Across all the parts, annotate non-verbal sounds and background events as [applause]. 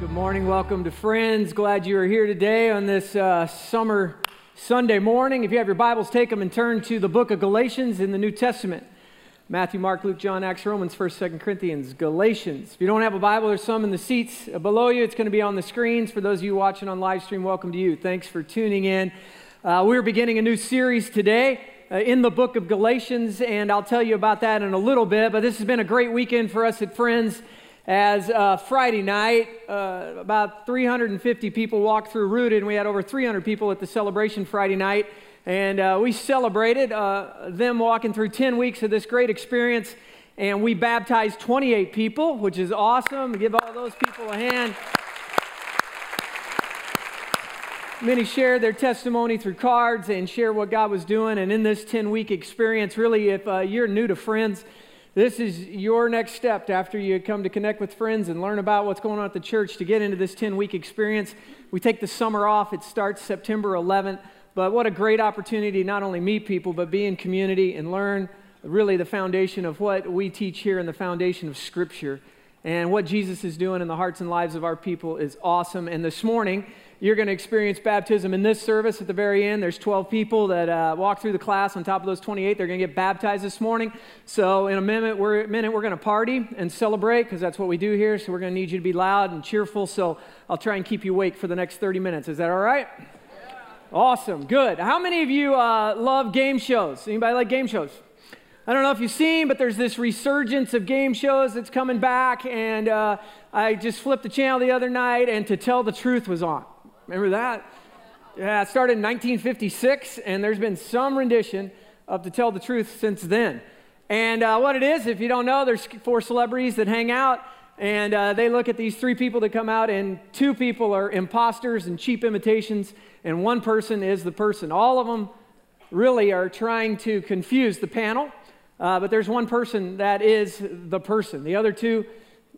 Good morning. Welcome to Friends. Glad you are here today on this uh, summer Sunday morning. If you have your Bibles, take them and turn to the book of Galatians in the New Testament. Matthew, Mark, Luke, John, Acts, Romans, 1st, 2nd Corinthians, Galatians. If you don't have a Bible, there's some in the seats below you. It's going to be on the screens. For those of you watching on live stream, welcome to you. Thanks for tuning in. Uh, we're beginning a new series today. Uh, in the book of Galatians, and I'll tell you about that in a little bit. But this has been a great weekend for us at Friends as uh, Friday night, uh, about 350 people walked through Rooted, and we had over 300 people at the celebration Friday night. And uh, we celebrated uh, them walking through 10 weeks of this great experience. And we baptized 28 people, which is awesome. Give all those people a hand. Many shared their testimony through cards and shared what God was doing. And in this 10 week experience, really, if uh, you're new to Friends, this is your next step after you come to connect with friends and learn about what's going on at the church to get into this 10 week experience. We take the summer off, it starts September 11th. But what a great opportunity not only meet people, but be in community and learn really the foundation of what we teach here and the foundation of Scripture. And what Jesus is doing in the hearts and lives of our people is awesome. And this morning, you're going to experience baptism in this service at the very end. There's 12 people that uh, walk through the class. On top of those 28, they're going to get baptized this morning. So in a minute, we're, minute, we're going to party and celebrate because that's what we do here. So we're going to need you to be loud and cheerful. So I'll try and keep you awake for the next 30 minutes. Is that all right? Yeah. Awesome. Good. How many of you uh, love game shows? Anybody like game shows? I don't know if you've seen, but there's this resurgence of game shows that's coming back. And uh, I just flipped the channel the other night, and To Tell the Truth was on. Remember that? Yeah, it started in 1956, and there's been some rendition of To Tell the Truth since then. And uh, what it is, if you don't know, there's four celebrities that hang out, and uh, they look at these three people that come out, and two people are imposters and cheap imitations, and one person is the person. All of them really are trying to confuse the panel, uh, but there's one person that is the person. The other two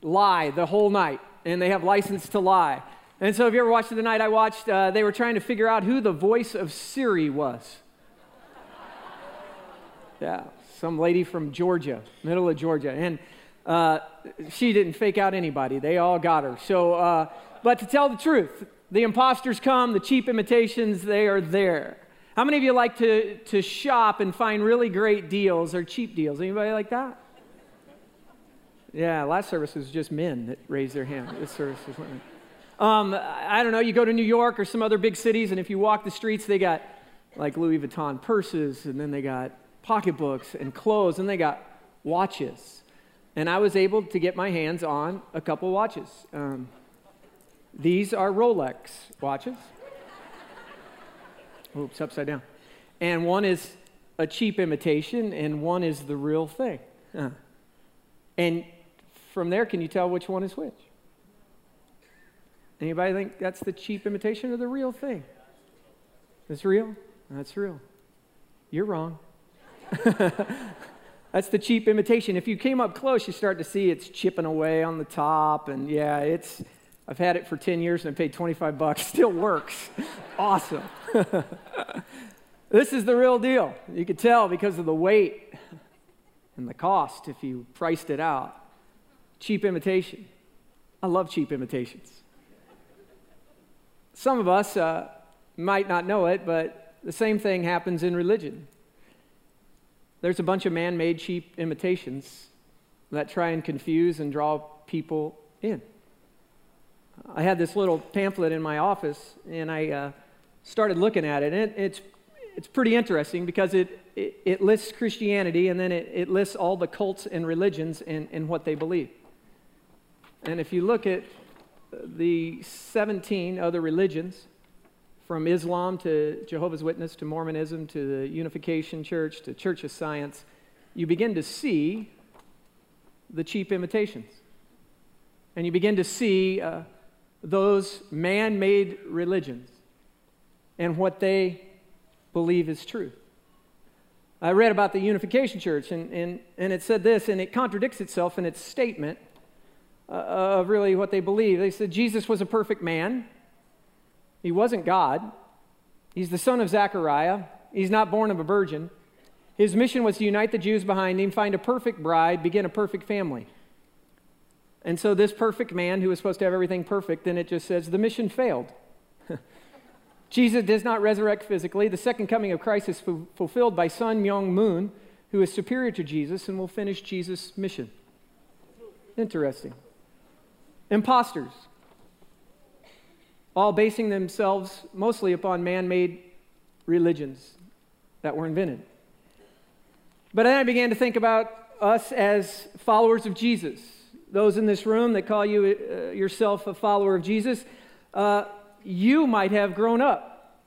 lie the whole night, and they have license to lie. And so, if you ever watched the night I watched, uh, they were trying to figure out who the voice of Siri was. [laughs] yeah, some lady from Georgia, middle of Georgia. And uh, she didn't fake out anybody, they all got her. So, uh, but to tell the truth, the imposters come, the cheap imitations, they are there. How many of you like to, to shop and find really great deals or cheap deals? Anybody like that? Yeah, last service was just men that raised their hand. This service was women. Um, I don't know, you go to New York or some other big cities, and if you walk the streets, they got like Louis Vuitton purses, and then they got pocketbooks and clothes, and they got watches. And I was able to get my hands on a couple watches. Um, these are Rolex watches. Oops, upside down. And one is a cheap imitation, and one is the real thing. Uh. And from there, can you tell which one is which? Anybody think that's the cheap imitation or the real thing? It's real? That's real. You're wrong. [laughs] that's the cheap imitation. If you came up close, you start to see it's chipping away on the top. And yeah, it's, I've had it for 10 years and I paid 25 bucks. [laughs] Still works. awesome. [laughs] this is the real deal. You could tell because of the weight and the cost if you priced it out. Cheap imitation. I love cheap imitations. Some of us uh, might not know it, but the same thing happens in religion. There's a bunch of man made cheap imitations that try and confuse and draw people in. I had this little pamphlet in my office, and I uh, started looking at it, and it, it's, it's pretty interesting because it, it, it lists Christianity and then it, it lists all the cults and religions and, and what they believe. And if you look at the 17 other religions, from Islam to Jehovah's Witness to Mormonism to the Unification Church to Church of Science, you begin to see the cheap imitations. And you begin to see uh, those man made religions and what they believe is true. I read about the Unification Church, and, and, and it said this, and it contradicts itself in its statement uh, of really what they believe. They said Jesus was a perfect man, he wasn't God. He's the son of Zechariah, he's not born of a virgin. His mission was to unite the Jews behind him, find a perfect bride, begin a perfect family. And so, this perfect man who was supposed to have everything perfect, then it just says the mission failed. [laughs] Jesus does not resurrect physically. The second coming of Christ is f- fulfilled by Sun Myung Moon, who is superior to Jesus and will finish Jesus' mission. Interesting. Imposters, all basing themselves mostly upon man made religions that were invented. But then I began to think about us as followers of Jesus. Those in this room that call you uh, yourself a follower of Jesus, uh, you might have grown up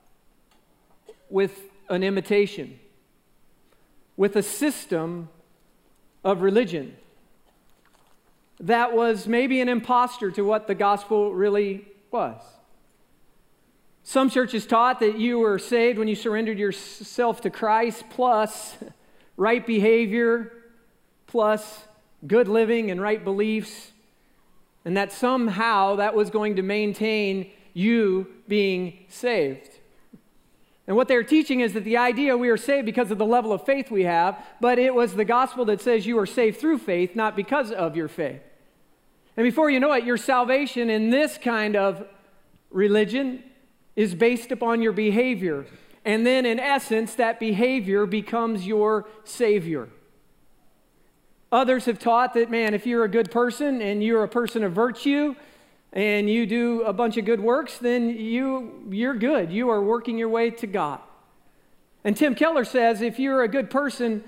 with an imitation, with a system of religion that was maybe an impostor to what the gospel really was. Some churches taught that you were saved when you surrendered yourself to Christ, plus right behavior, plus good living and right beliefs, and that somehow that was going to maintain you being saved. And what they're teaching is that the idea we are saved because of the level of faith we have, but it was the gospel that says you are saved through faith, not because of your faith. And before you know it, your salvation in this kind of religion is based upon your behavior. And then, in essence, that behavior becomes your savior. Others have taught that, man, if you're a good person and you're a person of virtue, and you do a bunch of good works, then you, you're good. You are working your way to God. And Tim Keller says if you're a good person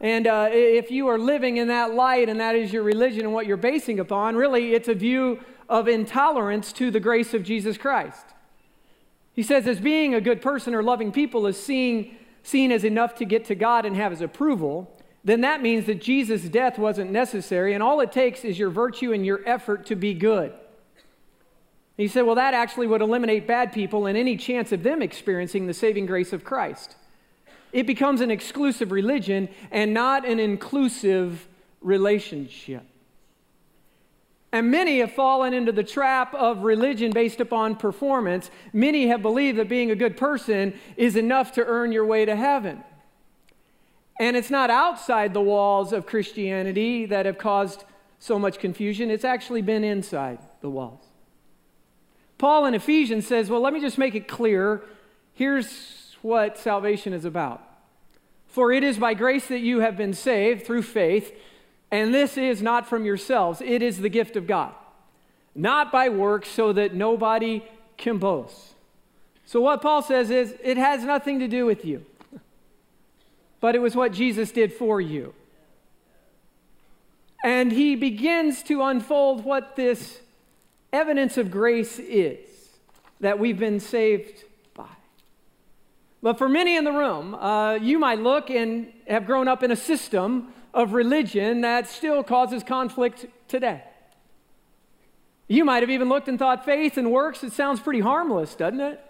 and uh, if you are living in that light and that is your religion and what you're basing upon, really it's a view of intolerance to the grace of Jesus Christ. He says, as being a good person or loving people is seen, seen as enough to get to God and have his approval, then that means that Jesus' death wasn't necessary, and all it takes is your virtue and your effort to be good. He said, Well, that actually would eliminate bad people and any chance of them experiencing the saving grace of Christ. It becomes an exclusive religion and not an inclusive relationship. And many have fallen into the trap of religion based upon performance. Many have believed that being a good person is enough to earn your way to heaven. And it's not outside the walls of Christianity that have caused so much confusion, it's actually been inside the walls. Paul in Ephesians says, Well, let me just make it clear. Here's what salvation is about. For it is by grace that you have been saved through faith, and this is not from yourselves, it is the gift of God, not by works, so that nobody can boast. So, what Paul says is, it has nothing to do with you, but it was what Jesus did for you. And he begins to unfold what this evidence of grace is that we've been saved by. But for many in the room, uh, you might look and have grown up in a system of religion that still causes conflict today. You might have even looked and thought faith and works, it sounds pretty harmless, doesn't it?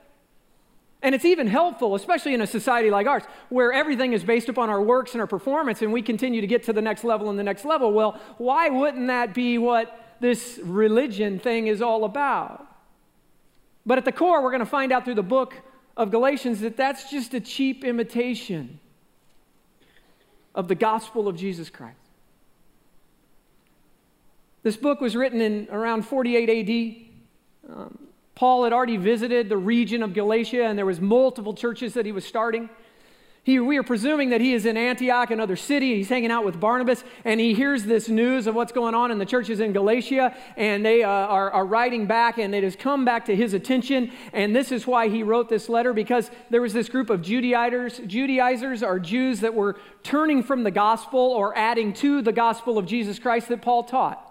And it's even helpful, especially in a society like ours, where everything is based upon our works and our performance, and we continue to get to the next level and the next level. Well, why wouldn't that be what this religion thing is all about. But at the core, we're going to find out through the book of Galatians that that's just a cheap imitation of the gospel of Jesus Christ. This book was written in around 48 AD. Um, Paul had already visited the region of Galatia, and there was multiple churches that he was starting. He, we are presuming that he is in Antioch, another city. He's hanging out with Barnabas, and he hears this news of what's going on in the churches in Galatia, and they uh, are, are writing back, and it has come back to his attention. And this is why he wrote this letter, because there was this group of Judaizers. Judaizers are Jews that were turning from the gospel or adding to the gospel of Jesus Christ that Paul taught.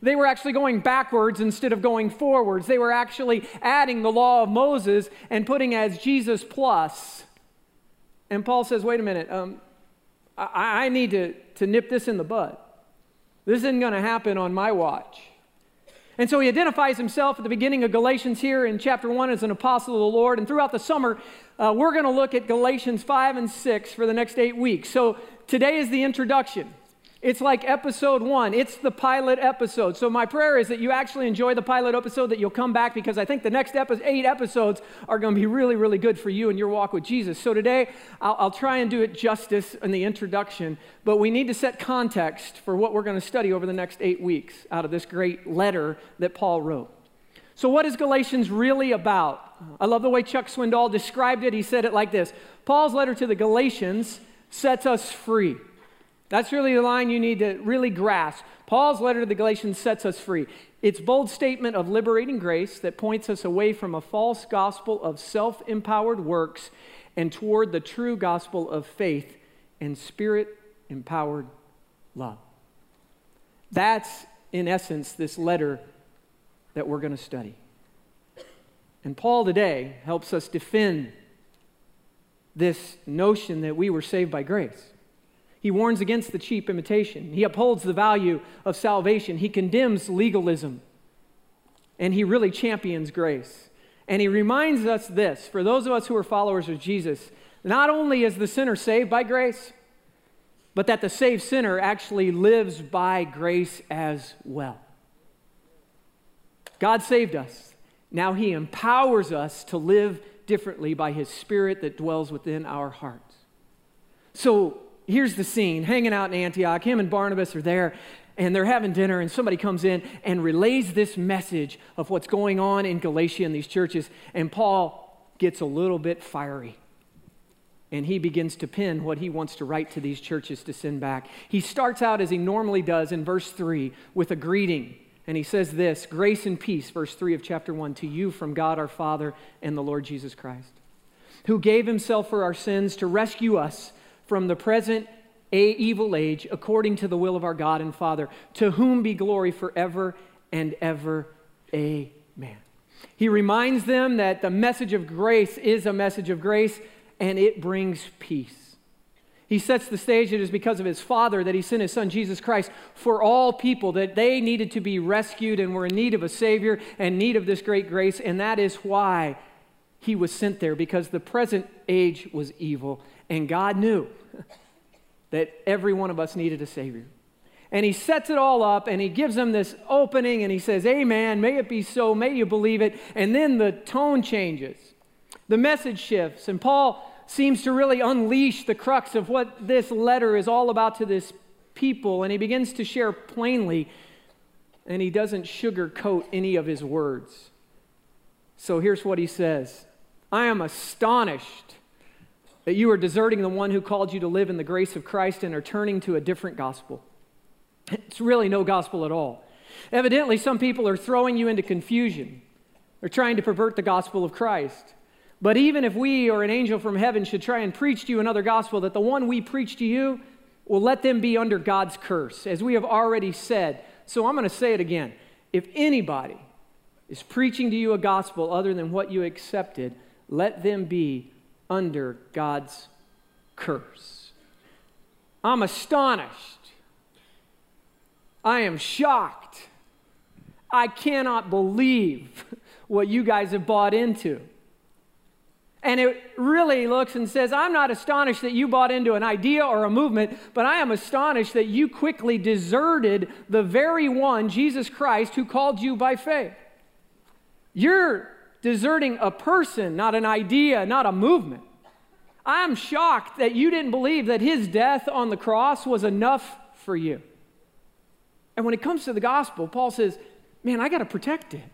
They were actually going backwards instead of going forwards. They were actually adding the law of Moses and putting as Jesus plus and Paul says, wait a minute, um, I, I need to, to nip this in the bud. This isn't going to happen on my watch. And so he identifies himself at the beginning of Galatians here in chapter 1 as an apostle of the Lord. And throughout the summer, uh, we're going to look at Galatians 5 and 6 for the next eight weeks. So today is the introduction. It's like episode one. It's the pilot episode. So my prayer is that you actually enjoy the pilot episode, that you'll come back because I think the next epi- eight episodes are going to be really, really good for you and your walk with Jesus. So today, I'll, I'll try and do it justice in the introduction, but we need to set context for what we're going to study over the next eight weeks out of this great letter that Paul wrote. So, what is Galatians really about? I love the way Chuck Swindoll described it. He said it like this Paul's letter to the Galatians sets us free. That's really the line you need to really grasp. Paul's letter to the Galatians sets us free. It's bold statement of liberating grace that points us away from a false gospel of self-empowered works and toward the true gospel of faith and spirit-empowered love. That's in essence this letter that we're going to study. And Paul today helps us defend this notion that we were saved by grace. He warns against the cheap imitation. He upholds the value of salvation. He condemns legalism. And he really champions grace. And he reminds us this for those of us who are followers of Jesus, not only is the sinner saved by grace, but that the saved sinner actually lives by grace as well. God saved us. Now he empowers us to live differently by his spirit that dwells within our hearts. So here's the scene hanging out in Antioch. Him and Barnabas are there, and they're having dinner, and somebody comes in and relays this message of what's going on in Galatia in these churches. And Paul gets a little bit fiery. And he begins to pin what he wants to write to these churches to send back. He starts out as he normally does in verse 3 with a greeting. And he says this Grace and peace, verse 3 of chapter 1, to you from God our Father and the Lord Jesus Christ, who gave himself for our sins to rescue us from the present evil age according to the will of our God and Father, to whom be glory forever and ever. Amen. He reminds them that the message of grace is a message of grace and it brings peace. He sets the stage, it is because of his Father that he sent his Son, Jesus Christ, for all people, that they needed to be rescued and were in need of a Savior and need of this great grace, and that is why he was sent there, because the present age was evil, and God knew [laughs] that every one of us needed a Savior. And he sets it all up and he gives them this opening and he says, Amen, may it be so, may you believe it. And then the tone changes, the message shifts, and Paul seems to really unleash the crux of what this letter is all about to this people. And he begins to share plainly, and he doesn't sugarcoat any of his words. So here's what he says I am astonished that you are deserting the one who called you to live in the grace of Christ and are turning to a different gospel. It's really no gospel at all. Evidently, some people are throwing you into confusion. They're trying to pervert the gospel of Christ. But even if we or an angel from heaven should try and preach to you another gospel, that the one we preach to you will let them be under God's curse, as we have already said. So I'm going to say it again. If anybody is preaching to you a gospel other than what you accepted, let them be under God's curse. I'm astonished. I am shocked. I cannot believe what you guys have bought into. And it really looks and says, I'm not astonished that you bought into an idea or a movement, but I am astonished that you quickly deserted the very one, Jesus Christ, who called you by faith. You're deserting a person, not an idea, not a movement. I'm shocked that you didn't believe that his death on the cross was enough for you. And when it comes to the gospel, Paul says, Man, I got to protect it.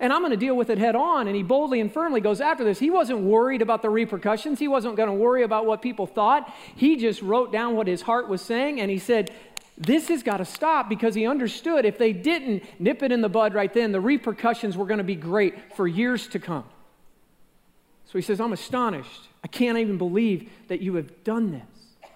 And I'm going to deal with it head on. And he boldly and firmly goes after this. He wasn't worried about the repercussions, he wasn't going to worry about what people thought. He just wrote down what his heart was saying, and he said, this has got to stop because he understood if they didn't nip it in the bud right then, the repercussions were going to be great for years to come. So he says, I'm astonished. I can't even believe that you have done this.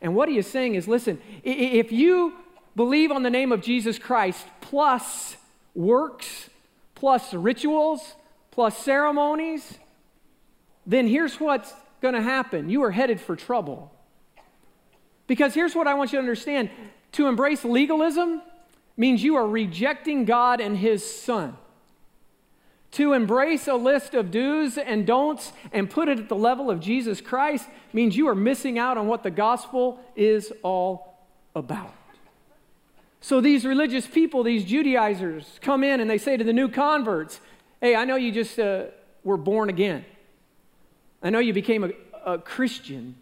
And what he is saying is listen, if you believe on the name of Jesus Christ plus works, plus rituals, plus ceremonies, then here's what's going to happen you are headed for trouble. Because here's what I want you to understand to embrace legalism means you are rejecting God and His Son. To embrace a list of do's and don'ts and put it at the level of Jesus Christ means you are missing out on what the gospel is all about. So these religious people, these Judaizers, come in and they say to the new converts, Hey, I know you just uh, were born again. I know you became a, a Christian,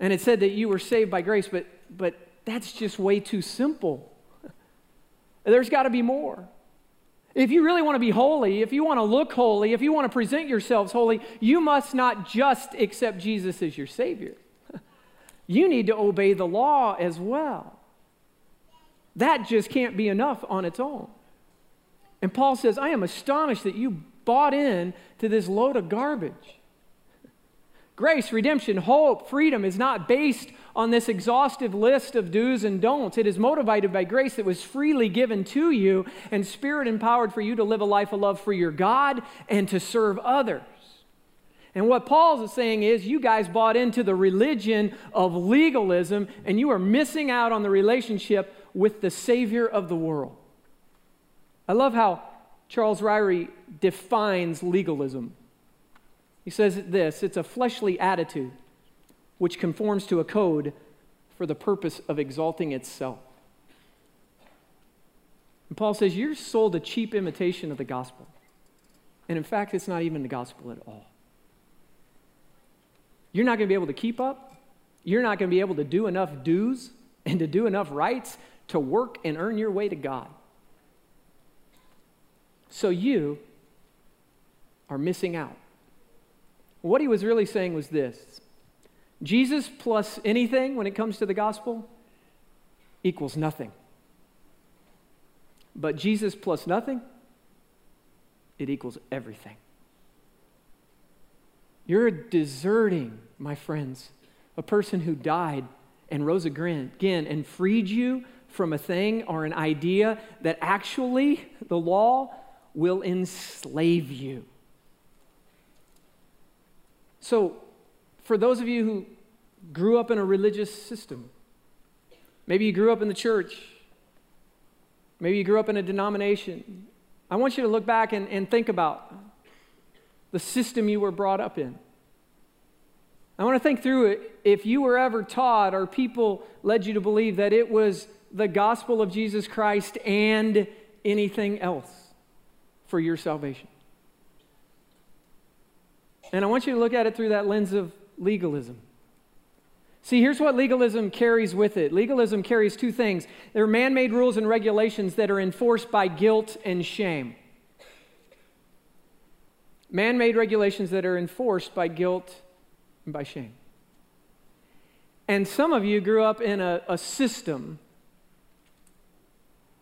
and it said that you were saved by grace, but, but that's just way too simple. There's got to be more. If you really want to be holy, if you want to look holy, if you want to present yourselves holy, you must not just accept Jesus as your Savior. [laughs] You need to obey the law as well. That just can't be enough on its own. And Paul says, I am astonished that you bought in to this load of garbage. Grace, redemption, hope, freedom is not based on this exhaustive list of do's and don'ts. It is motivated by grace that was freely given to you and spirit empowered for you to live a life of love for your God and to serve others. And what Paul's is saying is, you guys bought into the religion of legalism and you are missing out on the relationship with the Savior of the world. I love how Charles Ryrie defines legalism. He says this it's a fleshly attitude which conforms to a code for the purpose of exalting itself. And Paul says, You're sold a cheap imitation of the gospel. And in fact, it's not even the gospel at all. You're not going to be able to keep up. You're not going to be able to do enough dues and to do enough rights to work and earn your way to God. So you are missing out. What he was really saying was this Jesus plus anything when it comes to the gospel equals nothing. But Jesus plus nothing, it equals everything. You're deserting, my friends, a person who died and rose again and freed you from a thing or an idea that actually the law will enslave you. So, for those of you who grew up in a religious system, maybe you grew up in the church, maybe you grew up in a denomination, I want you to look back and, and think about the system you were brought up in. I want to think through it. If you were ever taught or people led you to believe that it was the gospel of Jesus Christ and anything else for your salvation. And I want you to look at it through that lens of legalism. See, here's what legalism carries with it legalism carries two things there are man made rules and regulations that are enforced by guilt and shame. Man made regulations that are enforced by guilt and by shame. And some of you grew up in a, a system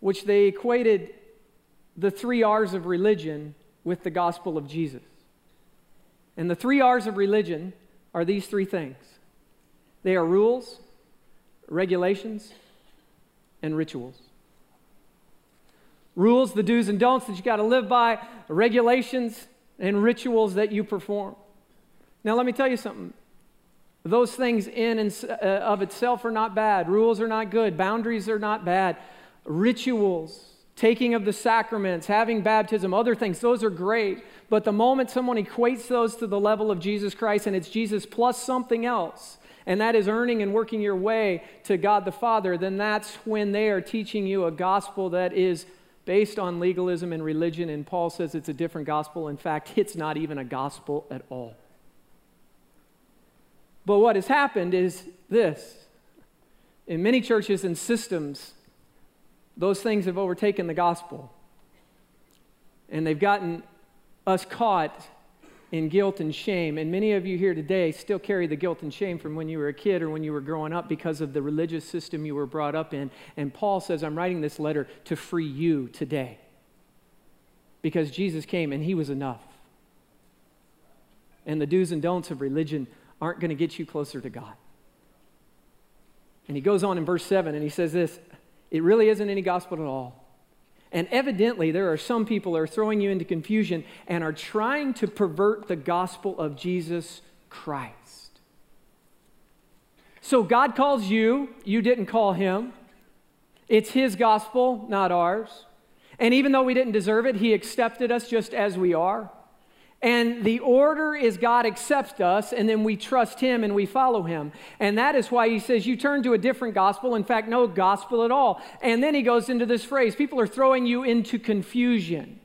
which they equated the three R's of religion with the gospel of Jesus. And the three R's of religion are these three things they are rules, regulations, and rituals. Rules, the do's and don'ts that you got to live by, regulations, and rituals that you perform. Now, let me tell you something. Those things in and uh, of itself are not bad. Rules are not good. Boundaries are not bad. Rituals, taking of the sacraments, having baptism, other things, those are great. But the moment someone equates those to the level of Jesus Christ and it's Jesus plus something else, and that is earning and working your way to God the Father, then that's when they are teaching you a gospel that is based on legalism and religion. And Paul says it's a different gospel. In fact, it's not even a gospel at all. But what has happened is this in many churches and systems, those things have overtaken the gospel. And they've gotten us caught in guilt and shame. And many of you here today still carry the guilt and shame from when you were a kid or when you were growing up because of the religious system you were brought up in. And Paul says, I'm writing this letter to free you today. Because Jesus came and he was enough. And the do's and don'ts of religion aren't going to get you closer to God. And he goes on in verse 7 and he says this it really isn't any gospel at all. And evidently, there are some people that are throwing you into confusion and are trying to pervert the gospel of Jesus Christ. So God calls you, you didn't call him. It's his gospel, not ours. And even though we didn't deserve it, he accepted us just as we are. And the order is God accepts us, and then we trust Him and we follow Him. And that is why He says, You turn to a different gospel. In fact, no gospel at all. And then He goes into this phrase people are throwing you into confusion.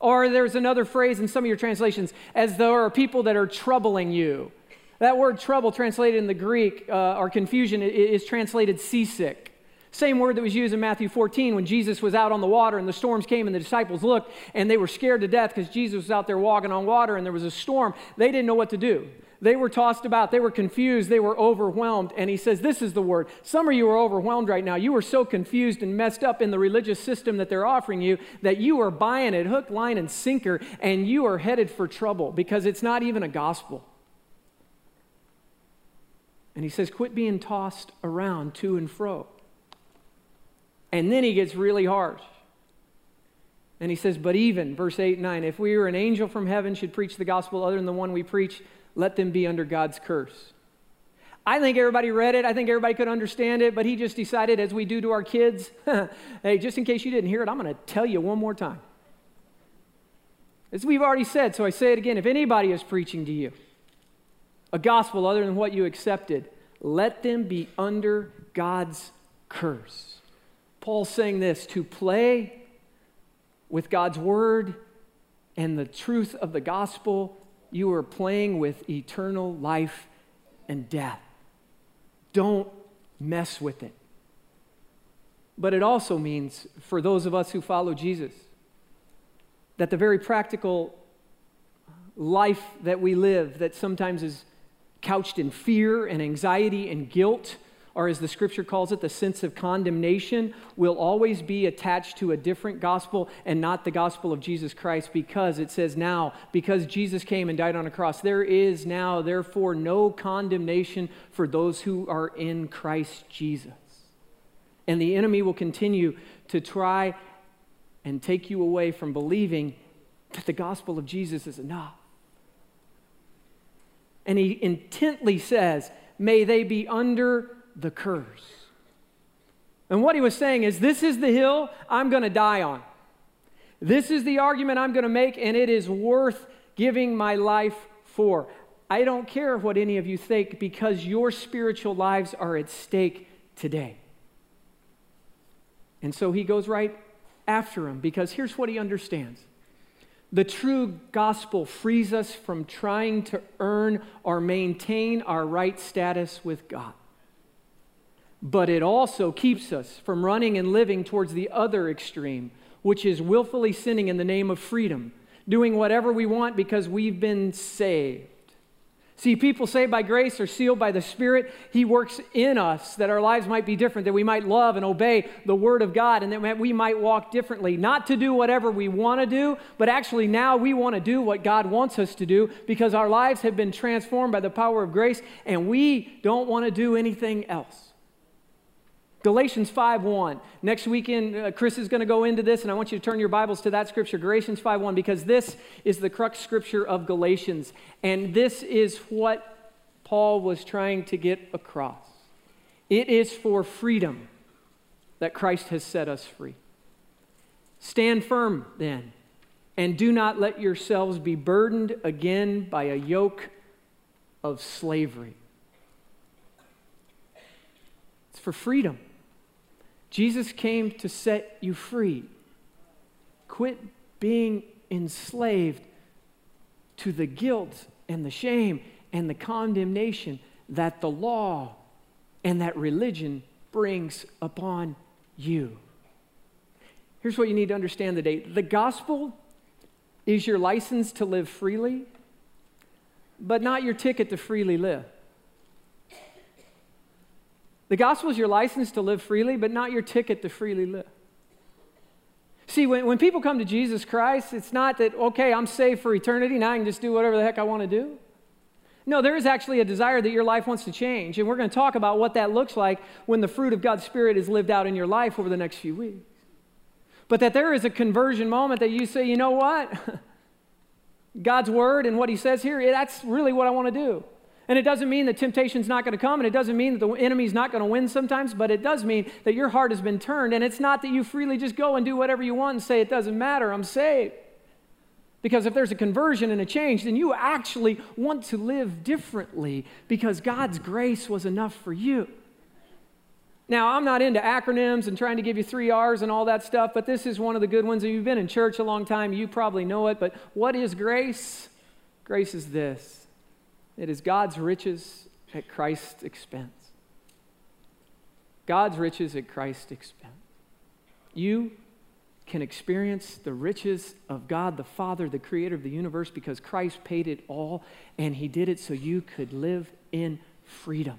Or there's another phrase in some of your translations, as though there are people that are troubling you. That word trouble, translated in the Greek, uh, or confusion, is translated seasick. Same word that was used in Matthew 14 when Jesus was out on the water and the storms came and the disciples looked and they were scared to death because Jesus was out there walking on water and there was a storm. They didn't know what to do. They were tossed about. They were confused. They were overwhelmed. And he says, This is the word. Some of you are overwhelmed right now. You are so confused and messed up in the religious system that they're offering you that you are buying it hook, line, and sinker, and you are headed for trouble because it's not even a gospel. And he says, Quit being tossed around to and fro. And then he gets really harsh. And he says, But even, verse 8 and 9, if we or an angel from heaven should preach the gospel other than the one we preach, let them be under God's curse. I think everybody read it. I think everybody could understand it, but he just decided, as we do to our kids, [laughs] hey, just in case you didn't hear it, I'm going to tell you one more time. As we've already said, so I say it again if anybody is preaching to you a gospel other than what you accepted, let them be under God's curse. Paul's saying this to play with God's word and the truth of the gospel, you are playing with eternal life and death. Don't mess with it. But it also means, for those of us who follow Jesus, that the very practical life that we live, that sometimes is couched in fear and anxiety and guilt, or as the scripture calls it, the sense of condemnation, will always be attached to a different gospel and not the gospel of Jesus Christ because it says now, because Jesus came and died on a cross, there is now, therefore, no condemnation for those who are in Christ Jesus. And the enemy will continue to try and take you away from believing that the gospel of Jesus is enough. And he intently says, May they be under the curse. And what he was saying is, This is the hill I'm going to die on. This is the argument I'm going to make, and it is worth giving my life for. I don't care what any of you think because your spiritual lives are at stake today. And so he goes right after him because here's what he understands the true gospel frees us from trying to earn or maintain our right status with God but it also keeps us from running and living towards the other extreme, which is willfully sinning in the name of freedom, doing whatever we want because we've been saved. See, people saved by grace are sealed by the Spirit. He works in us that our lives might be different, that we might love and obey the Word of God, and that we might walk differently. Not to do whatever we want to do, but actually now we want to do what God wants us to do because our lives have been transformed by the power of grace, and we don't want to do anything else. Galatians 5:1. Next weekend, uh, Chris is going to go into this, and I want you to turn your Bibles to that scripture, Galatians 5:1, because this is the crux scripture of Galatians, and this is what Paul was trying to get across. It is for freedom that Christ has set us free. Stand firm then, and do not let yourselves be burdened again by a yoke of slavery. It's for freedom. Jesus came to set you free. Quit being enslaved to the guilt and the shame and the condemnation that the law and that religion brings upon you. Here's what you need to understand today the gospel is your license to live freely, but not your ticket to freely live. The gospel is your license to live freely, but not your ticket to freely live. See, when, when people come to Jesus Christ, it's not that, okay, I'm saved for eternity, now I can just do whatever the heck I want to do. No, there is actually a desire that your life wants to change. And we're going to talk about what that looks like when the fruit of God's Spirit is lived out in your life over the next few weeks. But that there is a conversion moment that you say, you know what? [laughs] God's word and what he says here, that's really what I want to do. And it doesn't mean that temptation's not going to come, and it doesn't mean that the enemy's not going to win sometimes, but it does mean that your heart has been turned. And it's not that you freely just go and do whatever you want and say, it doesn't matter, I'm saved. Because if there's a conversion and a change, then you actually want to live differently because God's grace was enough for you. Now, I'm not into acronyms and trying to give you three R's and all that stuff, but this is one of the good ones. If you've been in church a long time, you probably know it. But what is grace? Grace is this it is God's riches at Christ's expense. God's riches at Christ's expense. You can experience the riches of God the Father, the creator of the universe, because Christ paid it all, and He did it so you could live in freedom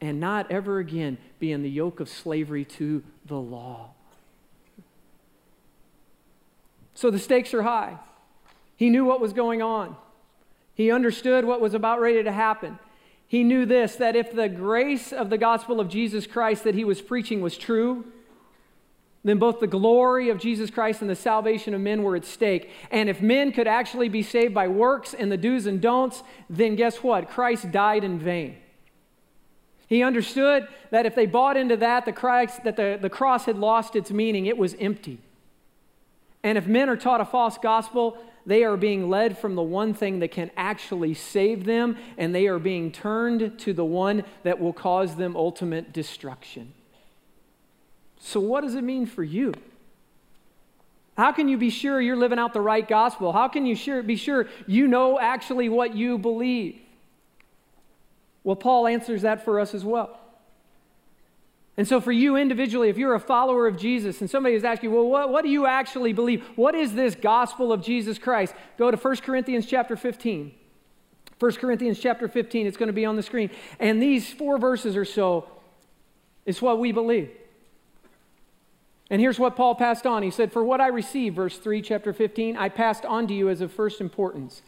and not ever again be in the yoke of slavery to the law. So the stakes are high. He knew what was going on. He understood what was about ready to happen. He knew this that if the grace of the gospel of Jesus Christ that he was preaching was true, then both the glory of Jesus Christ and the salvation of men were at stake. And if men could actually be saved by works and the do's and don'ts, then guess what? Christ died in vain. He understood that if they bought into that, the, Christ, that the, the cross had lost its meaning, it was empty. And if men are taught a false gospel, they are being led from the one thing that can actually save them, and they are being turned to the one that will cause them ultimate destruction. So, what does it mean for you? How can you be sure you're living out the right gospel? How can you sure, be sure you know actually what you believe? Well, Paul answers that for us as well. And so, for you individually, if you're a follower of Jesus and somebody is asking, well, what, what do you actually believe? What is this gospel of Jesus Christ? Go to 1 Corinthians chapter 15. 1 Corinthians chapter 15, it's going to be on the screen. And these four verses or so is what we believe. And here's what Paul passed on. He said, For what I received, verse 3, chapter 15, I passed on to you as of first importance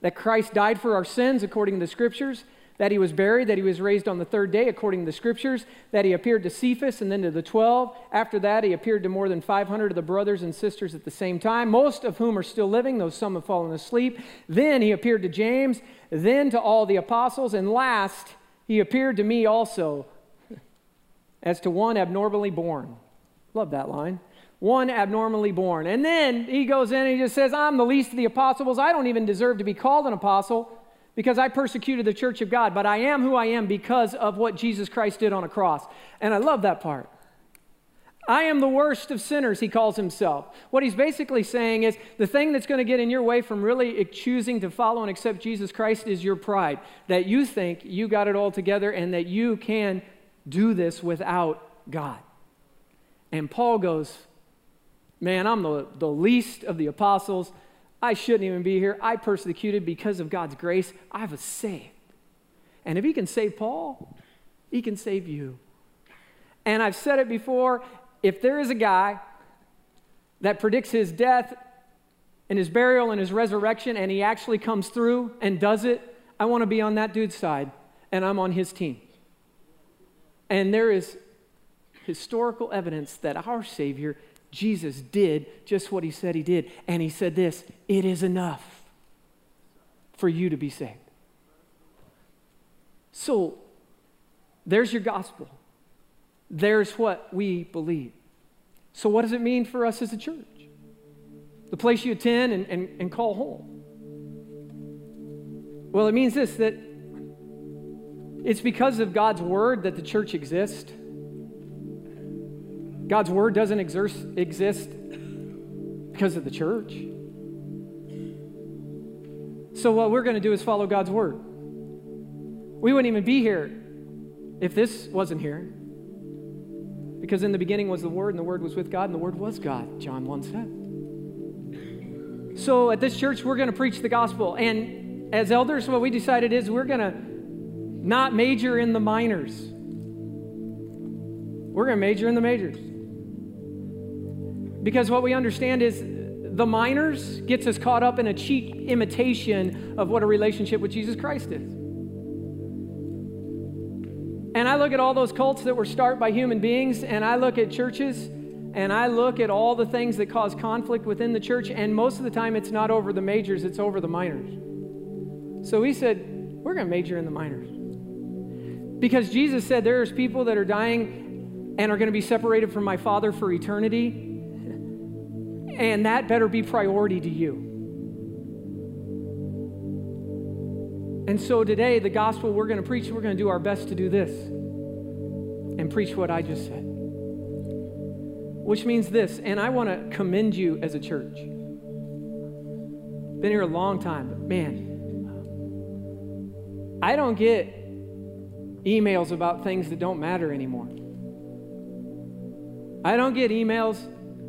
that Christ died for our sins according to the scriptures that he was buried, that he was raised on the third day according to the scriptures, that he appeared to Cephas and then to the 12. After that, he appeared to more than 500 of the brothers and sisters at the same time, most of whom are still living, though some have fallen asleep. Then he appeared to James, then to all the apostles, and last, he appeared to me also [laughs] as to one abnormally born. Love that line. One abnormally born. And then he goes in and he just says, I'm the least of the apostles. I don't even deserve to be called an apostle because I persecuted the church of God, but I am who I am because of what Jesus Christ did on a cross. And I love that part. I am the worst of sinners, he calls himself. What he's basically saying is the thing that's going to get in your way from really choosing to follow and accept Jesus Christ is your pride. That you think you got it all together and that you can do this without God. And Paul goes, Man, I'm the, the least of the apostles. I shouldn't even be here. I persecuted because of God's grace. I was saved. And if He can save Paul, He can save you. And I've said it before if there is a guy that predicts his death and his burial and his resurrection, and he actually comes through and does it, I want to be on that dude's side, and I'm on his team. And there is historical evidence that our Savior Jesus did just what he said he did. And he said this it is enough for you to be saved. So there's your gospel. There's what we believe. So, what does it mean for us as a church? The place you attend and, and, and call home. Well, it means this that it's because of God's word that the church exists. God's word doesn't exist because of the church. So, what we're going to do is follow God's word. We wouldn't even be here if this wasn't here. Because in the beginning was the Word, and the Word was with God, and the Word was God, John 1 said. So at this church, we're going to preach the gospel. And as elders, what we decided is we're going to not major in the minors, we're going to major in the majors. Because what we understand is the minors gets us caught up in a cheap imitation of what a relationship with Jesus Christ is. And I look at all those cults that were started by human beings, and I look at churches, and I look at all the things that cause conflict within the church, and most of the time it's not over the majors, it's over the minors. So we said, we're going to major in the minors. Because Jesus said there's people that are dying and are going to be separated from my Father for eternity and that better be priority to you. And so today, the gospel we're going to preach, we're going to do our best to do this and preach what I just said. Which means this, and I want to commend you as a church. Been here a long time, but man, I don't get emails about things that don't matter anymore. I don't get emails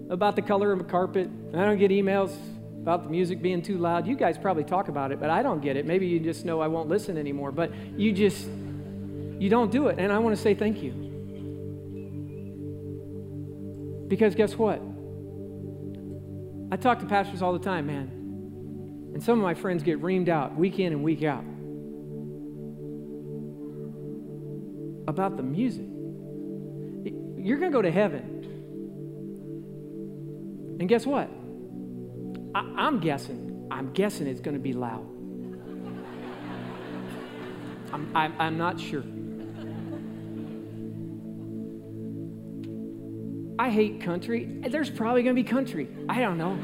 about the color of a carpet. I don't get emails about the music being too loud. You guys probably talk about it, but I don't get it. Maybe you just know I won't listen anymore, but you just you don't do it. And I want to say thank you. Because guess what? I talk to pastors all the time, man. And some of my friends get reamed out week in and week out about the music. You're going to go to heaven. And guess what? I, am guessing. I'm guessing it's going to be loud. I'm, I'm, I'm not sure. I hate country. There's probably going to be country. I don't know.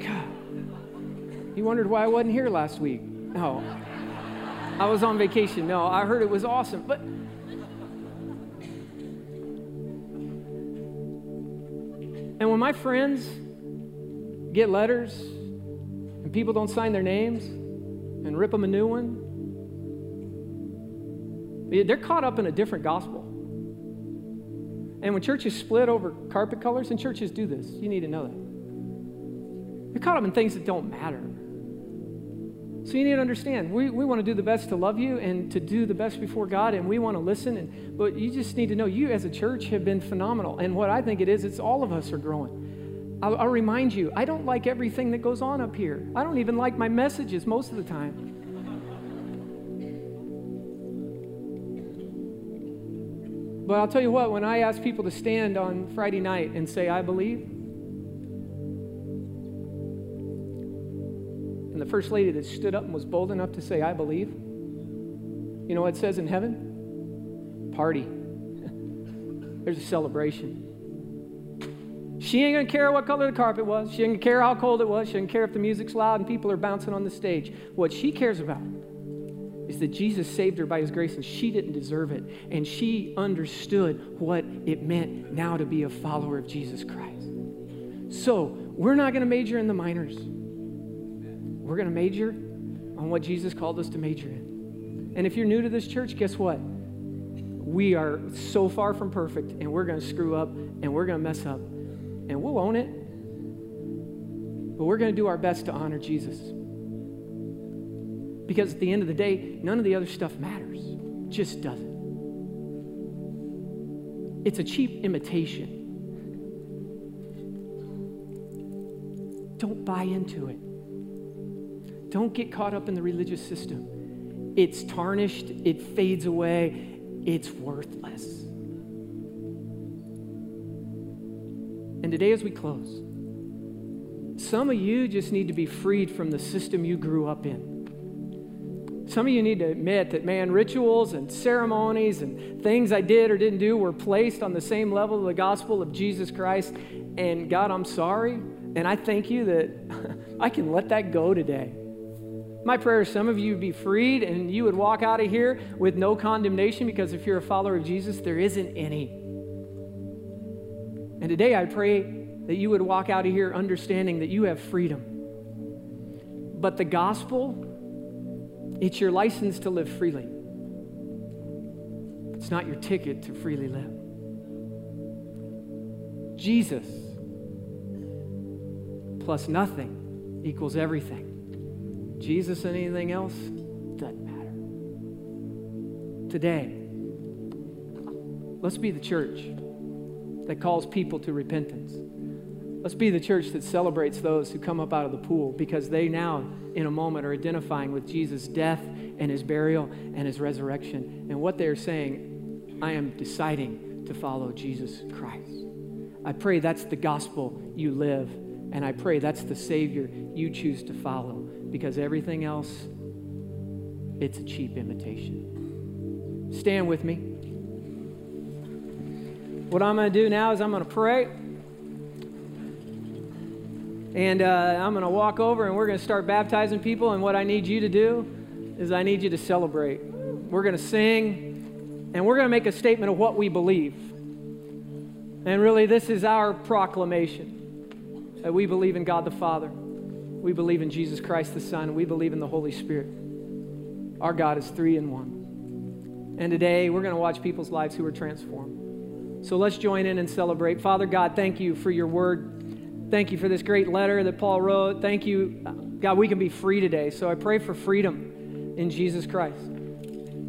God. You wondered why I wasn't here last week. No. I was on vacation. No, I heard it was awesome. But And when my friends get letters and people don't sign their names and rip them a new one, they're caught up in a different gospel. And when churches split over carpet colors, and churches do this, you need to know that. They're caught up in things that don't matter. So you need to understand, we, we want to do the best to love you and to do the best before God, and we want to listen. And, but you just need to know you as a church have been phenomenal. And what I think it is, it's all of us are growing. I'll, I'll remind you, I don't like everything that goes on up here. I don't even like my messages most of the time. But I'll tell you what, when I ask people to stand on Friday night and say, I believe, first lady that stood up and was bold enough to say, I believe, you know what it says in heaven? Party. [laughs] There's a celebration. She ain't gonna care what color the carpet was. She ain't gonna care how cold it was. She ain't care if the music's loud and people are bouncing on the stage. What she cares about is that Jesus saved her by his grace and she didn't deserve it. And she understood what it meant now to be a follower of Jesus Christ. So we're not to major in the minors. We're going to major on what Jesus called us to major in. And if you're new to this church, guess what? We are so far from perfect and we're going to screw up and we're going to mess up and we'll own it. But we're going to do our best to honor Jesus. Because at the end of the day, none of the other stuff matters. It just doesn't. It's a cheap imitation. Don't buy into it. Don't get caught up in the religious system. It's tarnished, it fades away, it's worthless. And today, as we close, some of you just need to be freed from the system you grew up in. Some of you need to admit that, man, rituals and ceremonies and things I did or didn't do were placed on the same level of the gospel of Jesus Christ. And God, I'm sorry. And I thank you that [laughs] I can let that go today. My prayer is some of you would be freed and you would walk out of here with no condemnation because if you're a follower of Jesus, there isn't any. And today I pray that you would walk out of here understanding that you have freedom. But the gospel it's your license to live freely. It's not your ticket to freely live. Jesus plus nothing equals everything. Jesus and anything else doesn't matter. Today, let's be the church that calls people to repentance. Let's be the church that celebrates those who come up out of the pool because they now, in a moment, are identifying with Jesus' death and his burial and his resurrection. And what they're saying, I am deciding to follow Jesus Christ. I pray that's the gospel you live, and I pray that's the Savior you choose to follow because everything else, it's a cheap imitation. Stand with me. What I'm going to do now is I'm going to pray. And uh, I'm going to walk over and we're going to start baptizing people. And what I need you to do is I need you to celebrate. We're going to sing and we're going to make a statement of what we believe. And really, this is our proclamation that we believe in God the Father, we believe in Jesus Christ the Son, we believe in the Holy Spirit. Our God is three in one. And today, we're going to watch people's lives who are transformed. So let's join in and celebrate. Father God, thank you for your word. Thank you for this great letter that Paul wrote. Thank you, God, we can be free today. So I pray for freedom in Jesus Christ.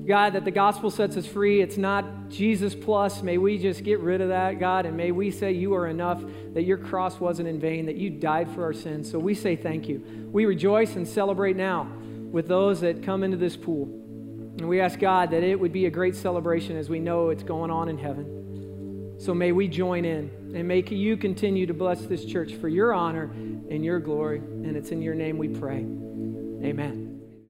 God, that the gospel sets us free. It's not Jesus plus. May we just get rid of that, God, and may we say you are enough, that your cross wasn't in vain, that you died for our sins. So we say thank you. We rejoice and celebrate now with those that come into this pool. And we ask God that it would be a great celebration as we know it's going on in heaven. So may we join in and may you continue to bless this church for your honor and your glory. And it's in your name we pray. Amen.